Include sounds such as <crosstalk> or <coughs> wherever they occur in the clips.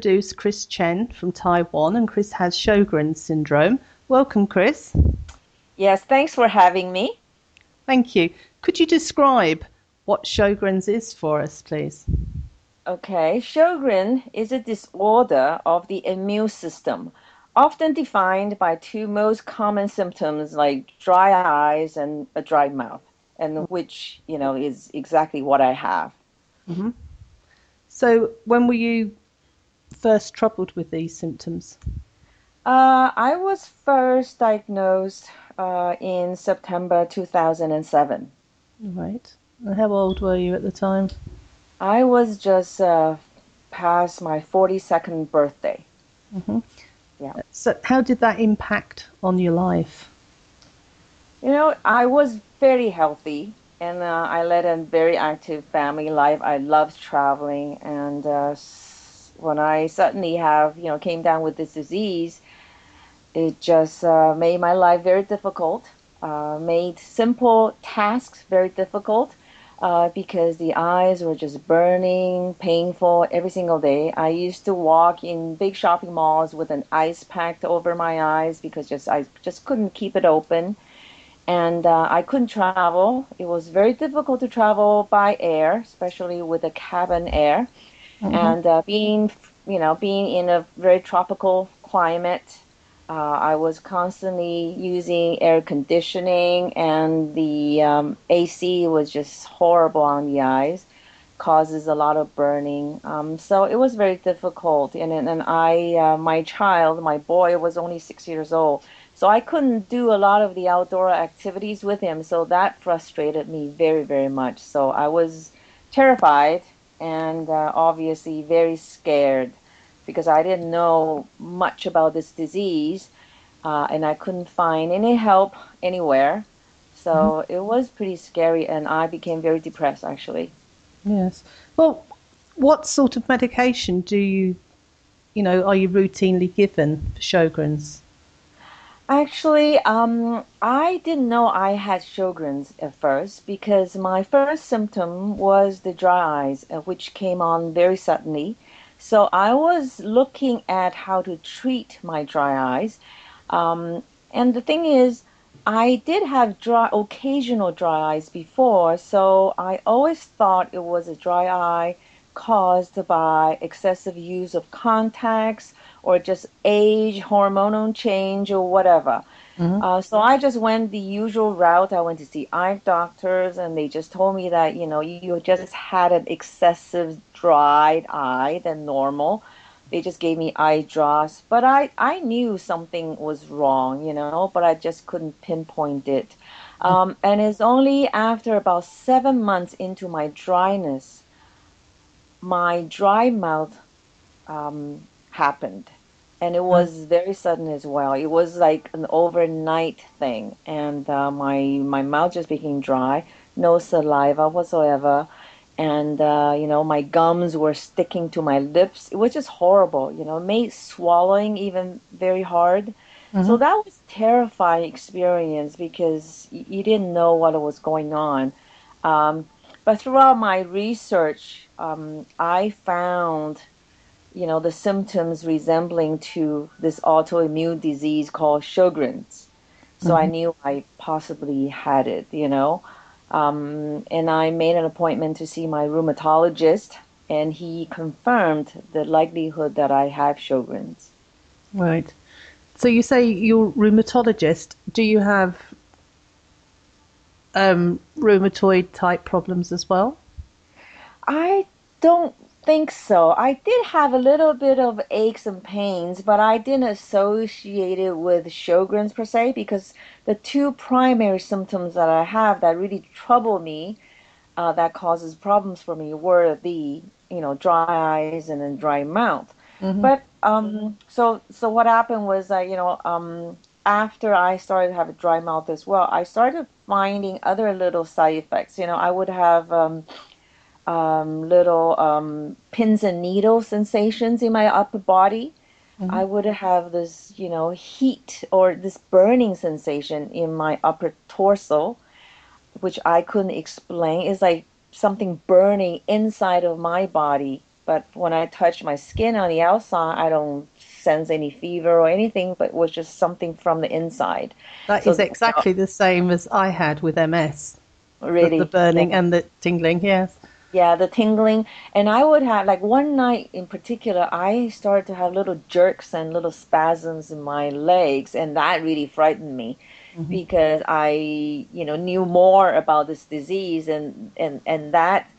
Introduce Chris Chen from Taiwan, and Chris has Sjogren's syndrome. Welcome, Chris. Yes, thanks for having me. Thank you. Could you describe what Sjogren's is for us, please? Okay, Sjogren is a disorder of the immune system, often defined by two most common symptoms like dry eyes and a dry mouth, and which, you know, is exactly what I have. Mm-hmm. So, when were you first troubled with these symptoms? Uh, I was first diagnosed uh, in September 2007. Right. And how old were you at the time? I was just uh, past my 42nd birthday. Mm-hmm. Yeah. So, how did that impact on your life? You know, I was very healthy and uh, I led a very active family life. I loved traveling, and uh, when I suddenly have, you know, came down with this disease, it just uh, made my life very difficult. Uh, made simple tasks very difficult uh, because the eyes were just burning, painful every single day. I used to walk in big shopping malls with an ice pack over my eyes because just I just couldn't keep it open, and uh, I couldn't travel. It was very difficult to travel by air, especially with the cabin air, mm-hmm. and uh, being you know being in a very tropical climate. Uh, I was constantly using air conditioning, and the um, AC was just horrible on the eyes, causes a lot of burning. Um, so it was very difficult. And and I, uh, my child, my boy, was only six years old, so I couldn't do a lot of the outdoor activities with him. So that frustrated me very very much. So I was terrified and uh, obviously very scared because I didn't know much about this disease uh, and I couldn't find any help anywhere. So mm-hmm. it was pretty scary, and I became very depressed actually. Yes. Well, what sort of medication do you, you know, are you routinely given for Sjogren's? Actually, um, I didn't know I had Sjogren's at first because my first symptom was the dry eyes, uh, which came on very suddenly. So I was looking at how to treat my dry eyes. Um, and the thing is, I did have dry, occasional dry eyes before, so I always thought it was a dry eye caused by excessive use of contacts or just age, hormonal change, or whatever. Mm-hmm. Uh, so I just went the usual route. I went to see eye doctors, and they just told me that you know you just had an excessive dried eye than normal. They just gave me eye drops, but I I knew something was wrong, you know, but I just couldn't pinpoint it. Um, and it's only after about seven months into my dryness, my dry mouth um, happened and it was very sudden as well. It was like an overnight thing, and uh, my my mouth just became dry, no saliva whatsoever, and uh, you know my gums were sticking to my lips. It was just horrible. You know, it made swallowing even very hard. Mm-hmm. So that was terrifying experience because y- you didn't know what was going on. Um, but throughout my research, um, I found you know, the symptoms resembling to this autoimmune disease called Sjogren's. So mm-hmm. I knew I possibly had it, you know. Um, and I made an appointment to see my rheumatologist, and he confirmed the likelihood that I have Sjogren's. Right. So you say you're rheumatologist. Do you have um, rheumatoid type problems as well? I don't think so. I did have a little bit of aches and pains, but I didn't associate it with Sjogren's per se because the two primary symptoms that I have that really trouble me, uh, that causes problems for me, were the you know dry eyes and then dry mouth. Mm-hmm. But um, so so what happened was that you know um, after I started to have a dry mouth as well, I started finding other little side effects. You know, I would have um, um, little um, pins and needle sensations in my upper body. Mm-hmm. I would have this, you know, heat or this burning sensation in my upper torso, which I couldn't explain. It's like something burning inside of my body. But when I touch my skin on the outside, I don't sense any fever or anything, but it was just something from the inside. That so, is exactly the same as I had with MS. Really? The, the burning yeah. and the tingling, yes. Yeah, the tingling. And I would have, like one night in particular, I started to have little jerks and little spasms in my legs, and that really frightened me. Mm-hmm. Because I, you know, knew more about this disease, and and and that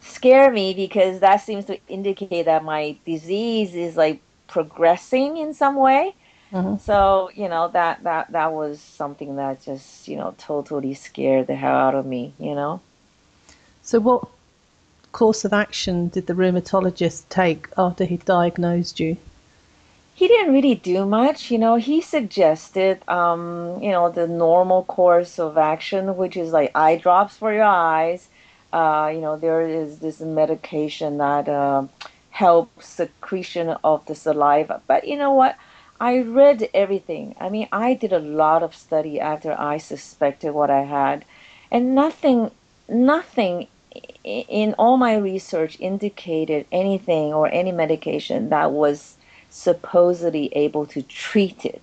scared me because that seems to indicate that my disease is like progressing in some way. Mm-hmm. So you know that that that was something that just you know totally scared the hell out of me. You know. So what course of action did the rheumatologist take after he diagnosed you? He didn't really do much. You know, he suggested, um, you know, the normal course of action, which is like eye drops for your eyes. Uh, you know, there is this medication that uh, helps secretion of the saliva. But you know what? I read everything. I mean, I did a lot of study after I suspected what I had, and nothing, nothing in all my research indicated anything or any medication that was supposedly able to treat it.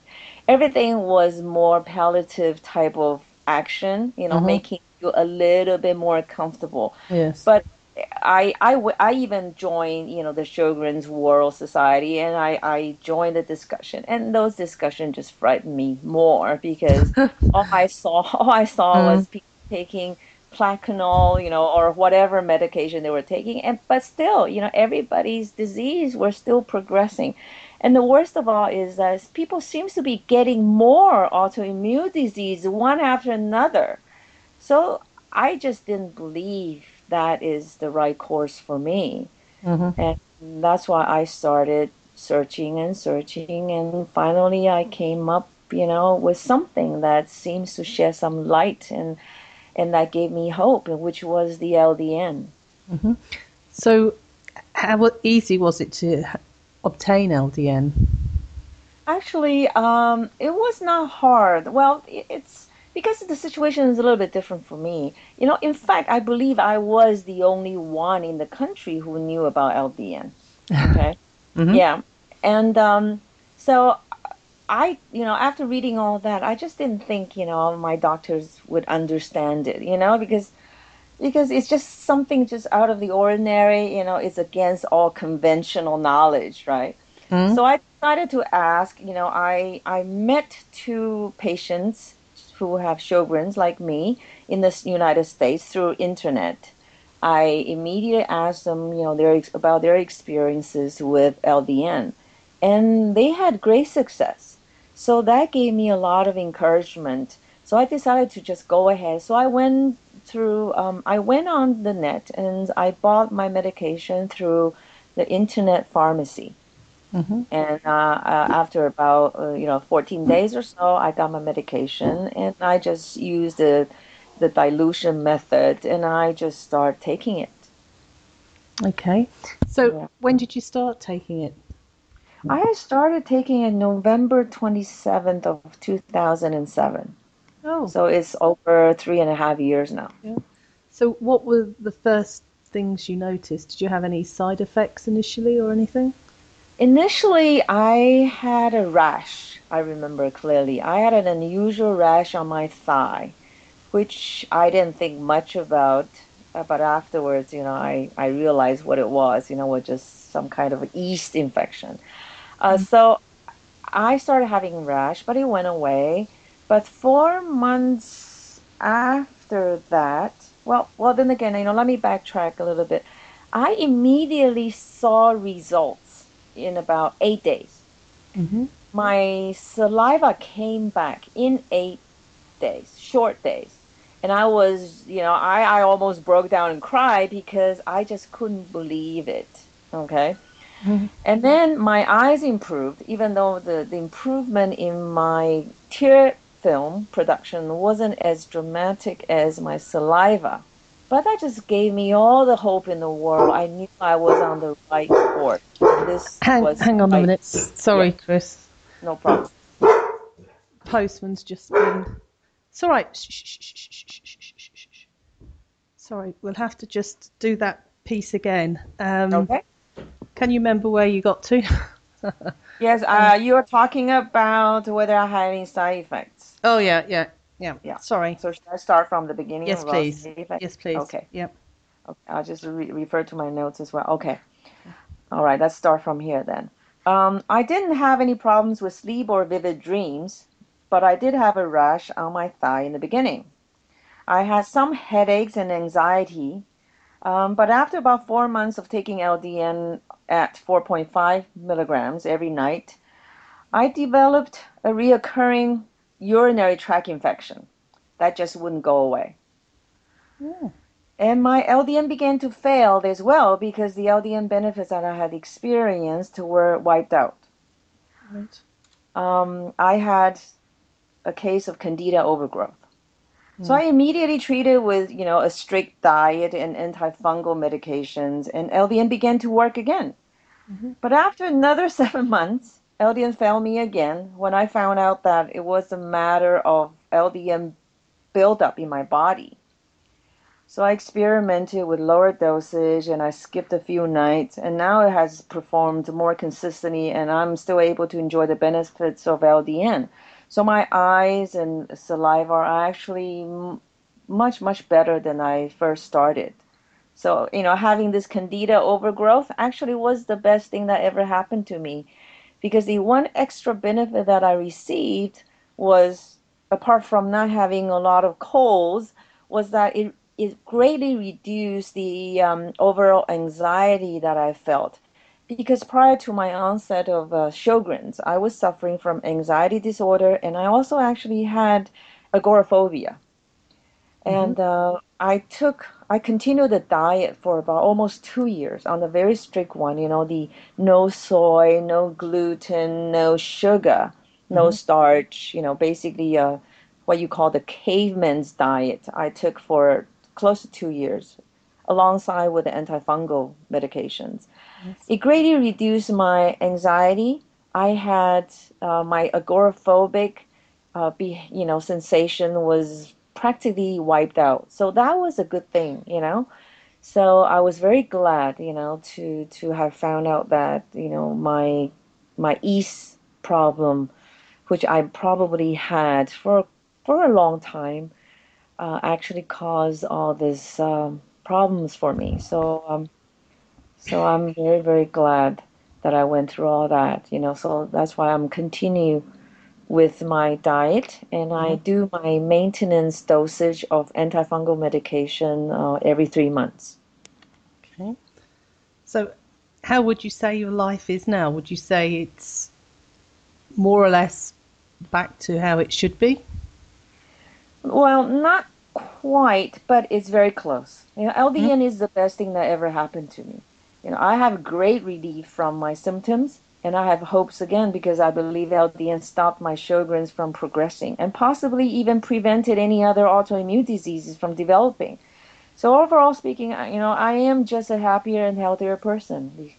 Everything was more palliative type of action, you know, mm-hmm. making you a little bit more comfortable. Yes. But I, I, I even joined, you know, the Sjogren's World Society, and I, I joined the discussion, and those discussions just frightened me more because <laughs> all I saw, all I saw mm. was people taking Plaquenil, you know, or whatever medication they were taking, and but still, you know, everybody's disease was still progressing. And the worst of all is that people seems to be getting more autoimmune disease one after another. So I just didn't believe that is the right course for me. Mm-hmm. And that's why I started searching and searching. And finally, I came up, you know, with something that seems to shed some light and, and that gave me hope, which was the LDN. Mm-hmm. So, how easy was it to obtain LDN? Actually, um, it was not hard. Well, it's because the situation is a little bit different for me. You know, in fact, I believe I was the only one in the country who knew about LDN. Okay. <laughs> mm-hmm. Yeah. And um, so I, you know, after reading all that, I just didn't think, you know, my doctors would understand it, you know, because because it's just something just out of the ordinary, you know, it's against all conventional knowledge, right? Mm-hmm. So I decided to ask, you know, I I met two patients who have Sjogren's like me in the United States through internet. I immediately asked them, you know, their about their experiences with LDN, and they had great success. So that gave me a lot of encouragement. So I decided to just go ahead. So I went through, um, I went on the net and I bought my medication through the internet pharmacy. Mm-hmm. And uh, uh, after about uh, you know 14 days or so, I got my medication, and I just used the the dilution method, and I just start taking it. Okay. So yeah. when did you start taking it? I started taking it November 27th of 2007. Oh. So it's over three and a half years now. Yeah. So what were the first things you noticed? Did you have any side effects initially or anything? Initially, I had a rash. I remember clearly. I had an unusual rash on my thigh, which I didn't think much about. But afterwards, you know, I, I realized what it was. You know, was just some kind of yeast infection. Uh, mm-hmm. So I started having rash, but it went away. But four months after that, well, well, then again, you know, let me backtrack a little bit. I immediately saw results in about eight days. Mm-hmm. My saliva came back in eight days, short days. And I was, you know, I, I almost broke down and cried because I just couldn't believe it. Okay. Mm-hmm. <laughs> And then my eyes improved, even though the, the improvement in my tear film production wasn't as dramatic as my saliva. But that just gave me all the hope in the world. I knew I was on the right course. This <coughs> hang, hang on right. a minute. Sorry, yeah. Chris. No problem. Postman's just been. It's all right. Sorry, we'll have to just do that piece again. Um, okay. Can you remember where you got to? <laughs> yes, uh, you were talking about whether I had any side effects. Oh yeah, yeah, yeah. Yeah. Sorry. So should I start from the beginning? Yes, please. Yes, please. Okay. Yep. Okay. I'll just re- refer to my notes as well. Okay. All right. Let's start from here then. Um, I didn't have any problems with sleep or vivid dreams, but I did have a rash on my thigh in the beginning. I had some headaches and anxiety, um, but after about four months of taking LDN at 4.5 milligrams every night, I developed a reoccurring urinary tract infection that just wouldn't go away. Yeah. And my LDN began to fail as well because the LDN benefits that I had experienced were wiped out. Right. Um, I had a case of candida overgrowth. So I immediately treated with, you know, a strict diet and antifungal medications, and LDN began to work again. Mm-hmm. But after another <laughs> seven months, LDN failed me again when I found out that it was a matter of LDN buildup in my body. So I experimented with lower dosage and I skipped a few nights, and now it has performed more consistently, and I'm still able to enjoy the benefits of LDN. So my eyes and saliva are actually much, much better than I first started. So, you know, having this candida overgrowth actually was the best thing that ever happened to me because the one extra benefit that I received was, apart from not having a lot of colds, was that it, it greatly reduced the um, overall anxiety that I felt because prior to my onset of uh, Sjogren's, I was suffering from anxiety disorder, and I also actually had agoraphobia. Mm-hmm. And uh, I took, I continued the diet for about almost two years on a very strict one. You know, the no soy, no gluten, no sugar, no mm-hmm. starch. You know, basically uh, what you call the caveman's diet. I took for close to two years, alongside with the antifungal medications. It greatly reduced my anxiety. I had uh, my agoraphobic, uh, be, you know, sensation was practically wiped out. So that was a good thing, you know. So I was very glad, you know, to to have found out that you know my my yeast problem, which I probably had for for a long time, uh, actually caused all these um, problems for me. So um, so I'm very, very glad that I went through all that, you know. So that's why I'm continue with my diet and I mm-hmm. do my maintenance dosage of antifungal medication uh, every three months. Okay. So, how would you say your life is now? Would you say it's more or less back to how it should be? Well, not quite, but it's very close. You know, LDN mm-hmm. is the best thing that ever happened to me you know, I have great relief from my symptoms, and I have hopes again because I believe LDN stopped my Sjogren's from progressing and possibly even prevented any other autoimmune diseases from developing. So overall speaking, you know, I am just a happier and healthier person.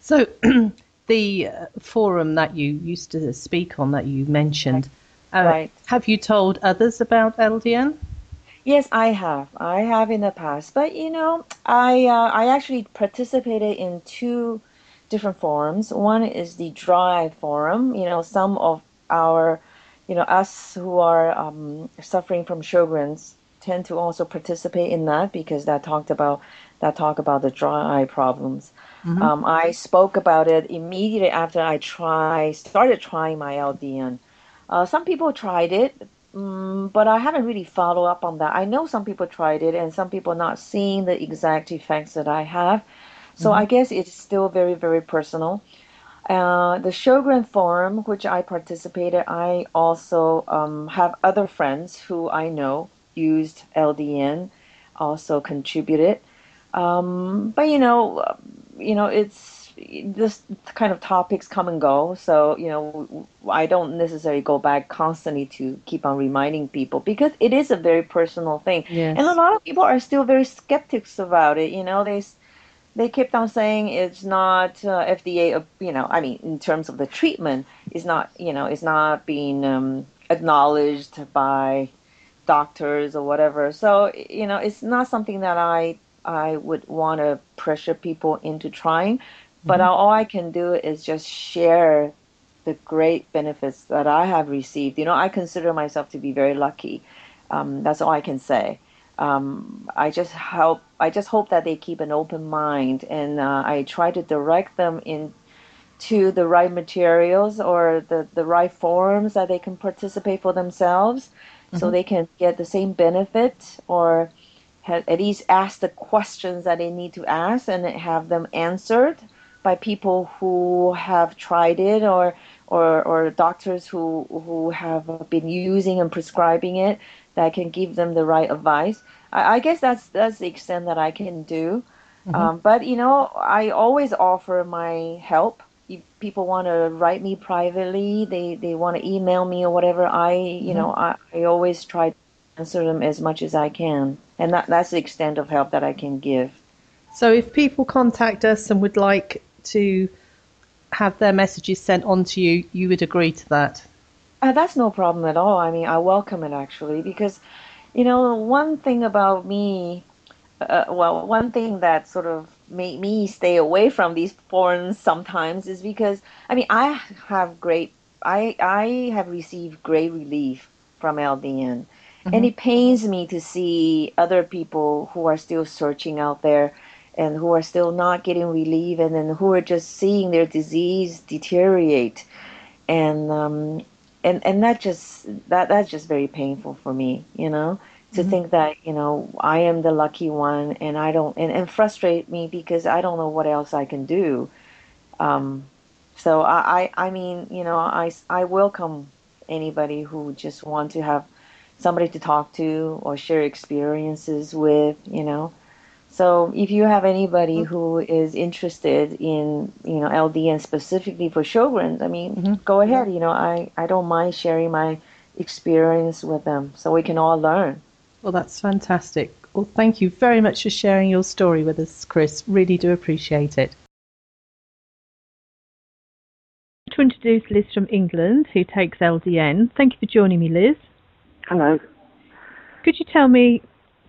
So <clears throat> the uh, forum that you used to speak on that you mentioned, right. Uh, right. have you told others about LDN? Yes, I have. I have in the past, but you know, I uh, I actually participated in two different forums. One is the Dry Forum. You know, some of our, you know, us who are um, suffering from Sjogren's tend to also participate in that because that talked about that talk about the dry eye problems. Mm-hmm. Um, I spoke about it immediately after I try started trying my LDN. Uh, some people tried it, Mm, but I haven't really followed up on that. I know some people tried it and some people not seeing the exact effects that I have. So mm-hmm. I guess it's still very, very personal. Uh, the Sjogren Forum, which I participated, I also um, have other friends who I know used LDN, also contributed. Um, but you know, you know, it's this kind of topics come and go. So, you know, I don't necessarily go back constantly to keep on reminding people because it is a very personal thing. Yes. And a lot of people are still very skeptics about it. You know, they they kept on saying it's not uh, FDA, uh, you know, I mean, in terms of the treatment, is not, you know, it's not being um, acknowledged by doctors or whatever. So, you know, it's not something that I I would want to pressure people into trying. But mm-hmm. all I can do is just share the great benefits that I have received. You know, I consider myself to be very lucky. Um, that's all I can say. Um, I just hope I just hope that they keep an open mind, and uh, I try to direct them in to the right materials or the, the right forums that they can participate for themselves, mm-hmm. so they can get the same benefit or at least ask the questions that they need to ask and have them answered by people who have tried it or or, or doctors who who have been using and prescribing it that can give them the right advice. I, I guess that's that's the extent that I can do. Mm-hmm. Um, but you know, I always offer my help. If people want to write me privately, they they want to email me or whatever. I you mm-hmm. know I, I always try to answer them as much as I can and that, that's the extent of help that I can give. So, if people contact us and would like to have their messages sent on to you, you would agree to that? Uh, that's no problem at all. I mean, I welcome it actually because, you know, one thing about me, uh, well, one thing that sort of made me stay away from these forums sometimes is because, I mean, I have great, I I have received great relief from LDN Mm-hmm. And it pains me to see other people who are still searching out there and who are still not getting relief and then who are just seeing their disease deteriorate. And um, and and that just that that's just very painful for me, you know, to mm-hmm. think that, you know, I am the lucky one and I don't and, and frustrate me because I don't know what else I can do. Um, so I, I, I mean, you know, I, I welcome anybody who just want to have somebody to talk to or share experiences with, you know. So if you have anybody mm-hmm. who is interested in, you know, LDN specifically for Sjogren's, I mean, mm-hmm. go ahead. You know, I, I don't mind sharing my experience with them so we can all learn. Well, that's fantastic. Well, thank you very much for sharing your story with us, Chris. Really do appreciate it. To introduce Liz from England, who takes LDN. Thank you for joining me, Liz. Hello. Could you tell me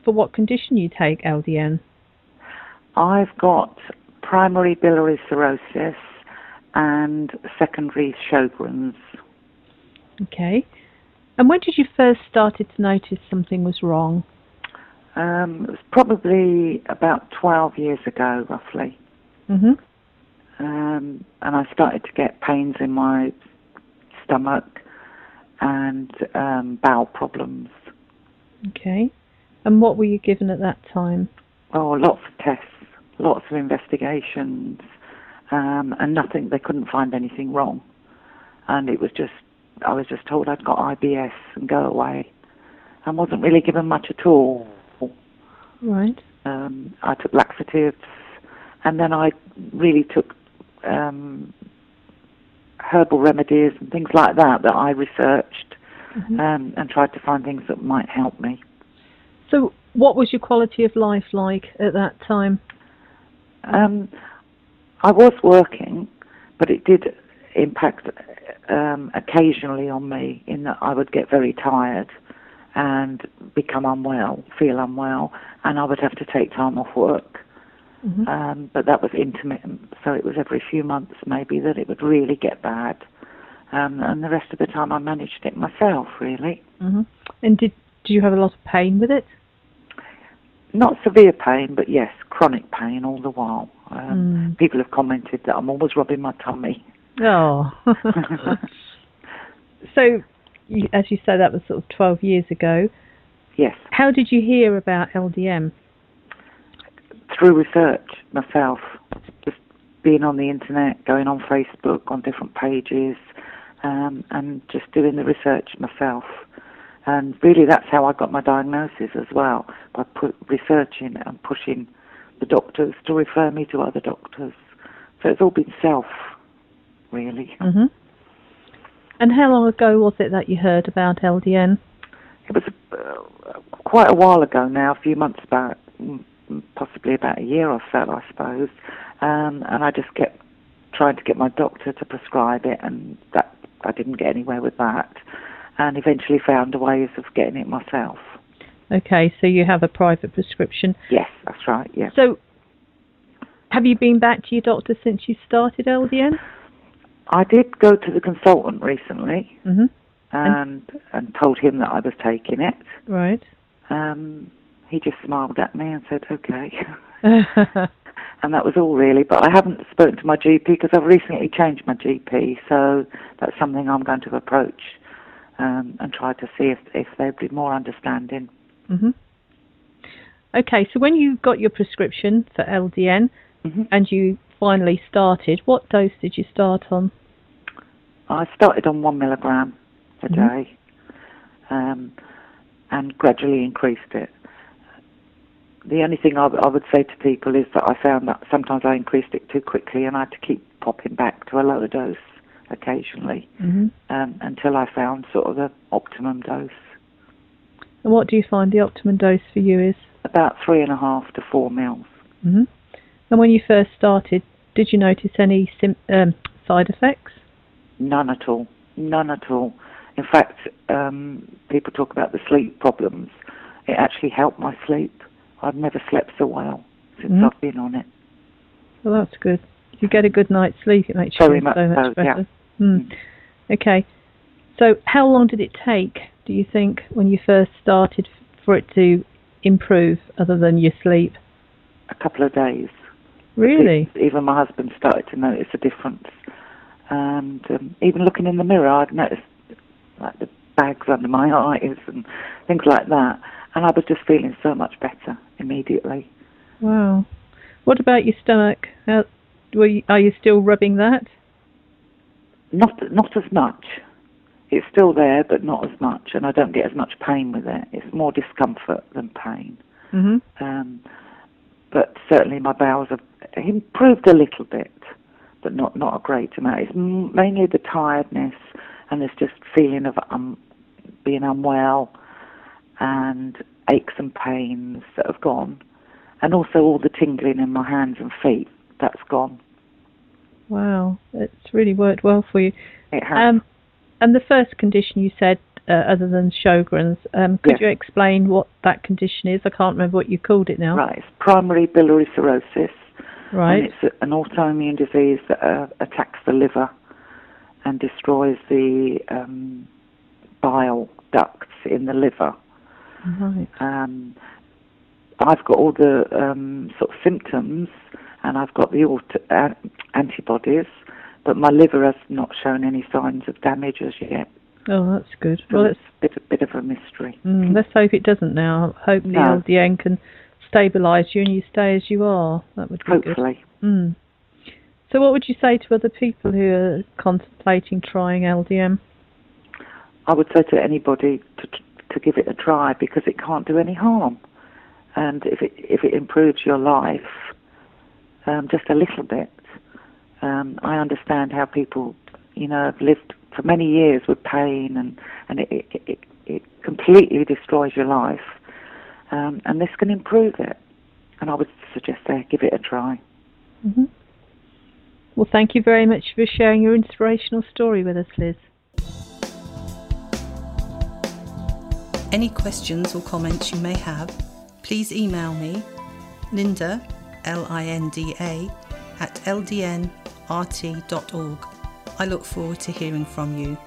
for what condition you take LDN? I've got primary biliary cirrhosis and secondary Sjogren's. Okay. And when did you first started to notice something was wrong? Um, it was probably about 12 years ago, roughly. hmm Um, and I started to get pains in my stomach and um, bowel problems. Okay. And what were you given at that time? Oh, lots of tests, lots of investigations, um, and nothing. They couldn't find anything wrong, and it was just I was just told I'd got IBS and go away, and wasn't really given much at all. Right. Um, I took laxatives, and then I really took um, herbal remedies and things like that that I researched mm-hmm. um, and tried to find things that might help me. So, what was your quality of life like at that time? Um, I was working, but it did impact um, occasionally on me in that I would get very tired and become unwell, feel unwell, and I would have to take time off work. Mm-hmm. Um, but that was intermittent, so it was every few months maybe that it would really get bad. Um, and the rest of the time I managed it myself, really. Mm-hmm. And did, did you have a lot of pain with it? Not severe pain, but yes, chronic pain all the while. Um, mm. People have commented that I'm always rubbing my tummy. Oh. <laughs> so, as you say, that was sort of 12 years ago. Yes. How did you hear about LDN? through research myself, just being on the internet, going on Facebook, on different pages, um, and just doing the research myself. And really, that's how I got my diagnosis as well by put, researching and pushing the doctors to refer me to other doctors So it's all been self, really. hmm And how long ago was it that you heard about LDN? It was uh, quite a while ago now, a few months back, possibly about a year or so, I suppose. Um, and I just kept trying to get my doctor to prescribe it, and that I didn't get anywhere with that. And eventually found a ways of getting it myself. Okay, so you have a private prescription. Yes, that's right. Yeah. So, have you been back to your doctor since you started LDN? I did go to the consultant recently hmm and and told him that I was taking it. Right. Um, he just smiled at me and said, "Okay." <laughs> and that was all really. But I haven't spoken to my GP because I've recently changed my GP, so that's something I'm going to approach um, and try to see if if they'd be more understanding. hmm Okay, so when you got your prescription for LDN hmm and you finally started, what dose did you start on? I started on one milligram a Mhm. day, um, and gradually increased it. The only thing I would say to people is that I found that sometimes I increased it too quickly, and I had to keep popping back to a lower dose occasionally hmm um, until I found sort of the optimum dose. And what do you find the optimum dose for you is? About three and a half to four mils. hmm And when you first started, did you notice any sim- um, side effects? None at all. None at all. In fact, um, people talk about the sleep problems. It actually helped my sleep. I've never slept so well since Mhm. I've been on it. Well, that's good. If you get a good night's sleep, it makes you Very feel much so much so, yeah. Mm. Okay. So, how long did it take, do you think, when you first started, for it to improve, other than your sleep? A couple of days. Really? Even my husband started to notice a difference. And um, even looking in the mirror, I'd noticed like the bags under my <laughs> eyes and things like that. And I was just feeling so much better immediately. Wow. What about your stomach? How, were you, are you still rubbing that? Not not as much. It's still there, but not as much, and I don't get as much pain with it. It's more discomfort than pain. hmm Um, but certainly my bowels have improved a little bit, but not not a great amount. It's m- mainly the tiredness and this just feeling of um, being unwell and aches and pains that have gone, and also all the tingling in my hands and feet that's gone. Wow. It's really worked well for you. It has. Um, and the first condition you said, uh, other than Sjogren's, um, could Yes. you explain what that condition is? I can't remember what you called it now. Right, it's primary biliary cirrhosis. Right. And it's an autoimmune disease that uh, attacks the liver and destroys the um, bile ducts in the liver. Right. Um, I've got all the um, sort of symptoms and I've got the auto- uh, antibodies, but my liver has not shown any signs of damage as yet. Oh, that's good. Well, it's a bit, a bit of a mystery. mm, let's hope it doesn't now. Hope the No. LDN can stabilise you and you stay as you are. That would be good. Hopefully. Mm. So, what would you say to other people who are contemplating trying LDN? I would say to anybody to to give it a try because it can't do any harm, and if it if it improves your life um, just a little bit, um, I understand how people you know have lived for many years with pain and and it it, it, it completely destroys your life, um, and this can improve it, and I would suggest they give it a try. hmm Well, thank you very much for sharing your inspirational story with us, Liz. Any questions or comments you may have, please email me, Linda, L I N D A, at ldnrt.org. I look forward to hearing from you.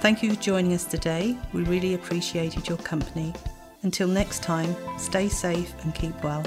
Thank you for joining us today. We really appreciated your company. Until next time, stay safe and keep well.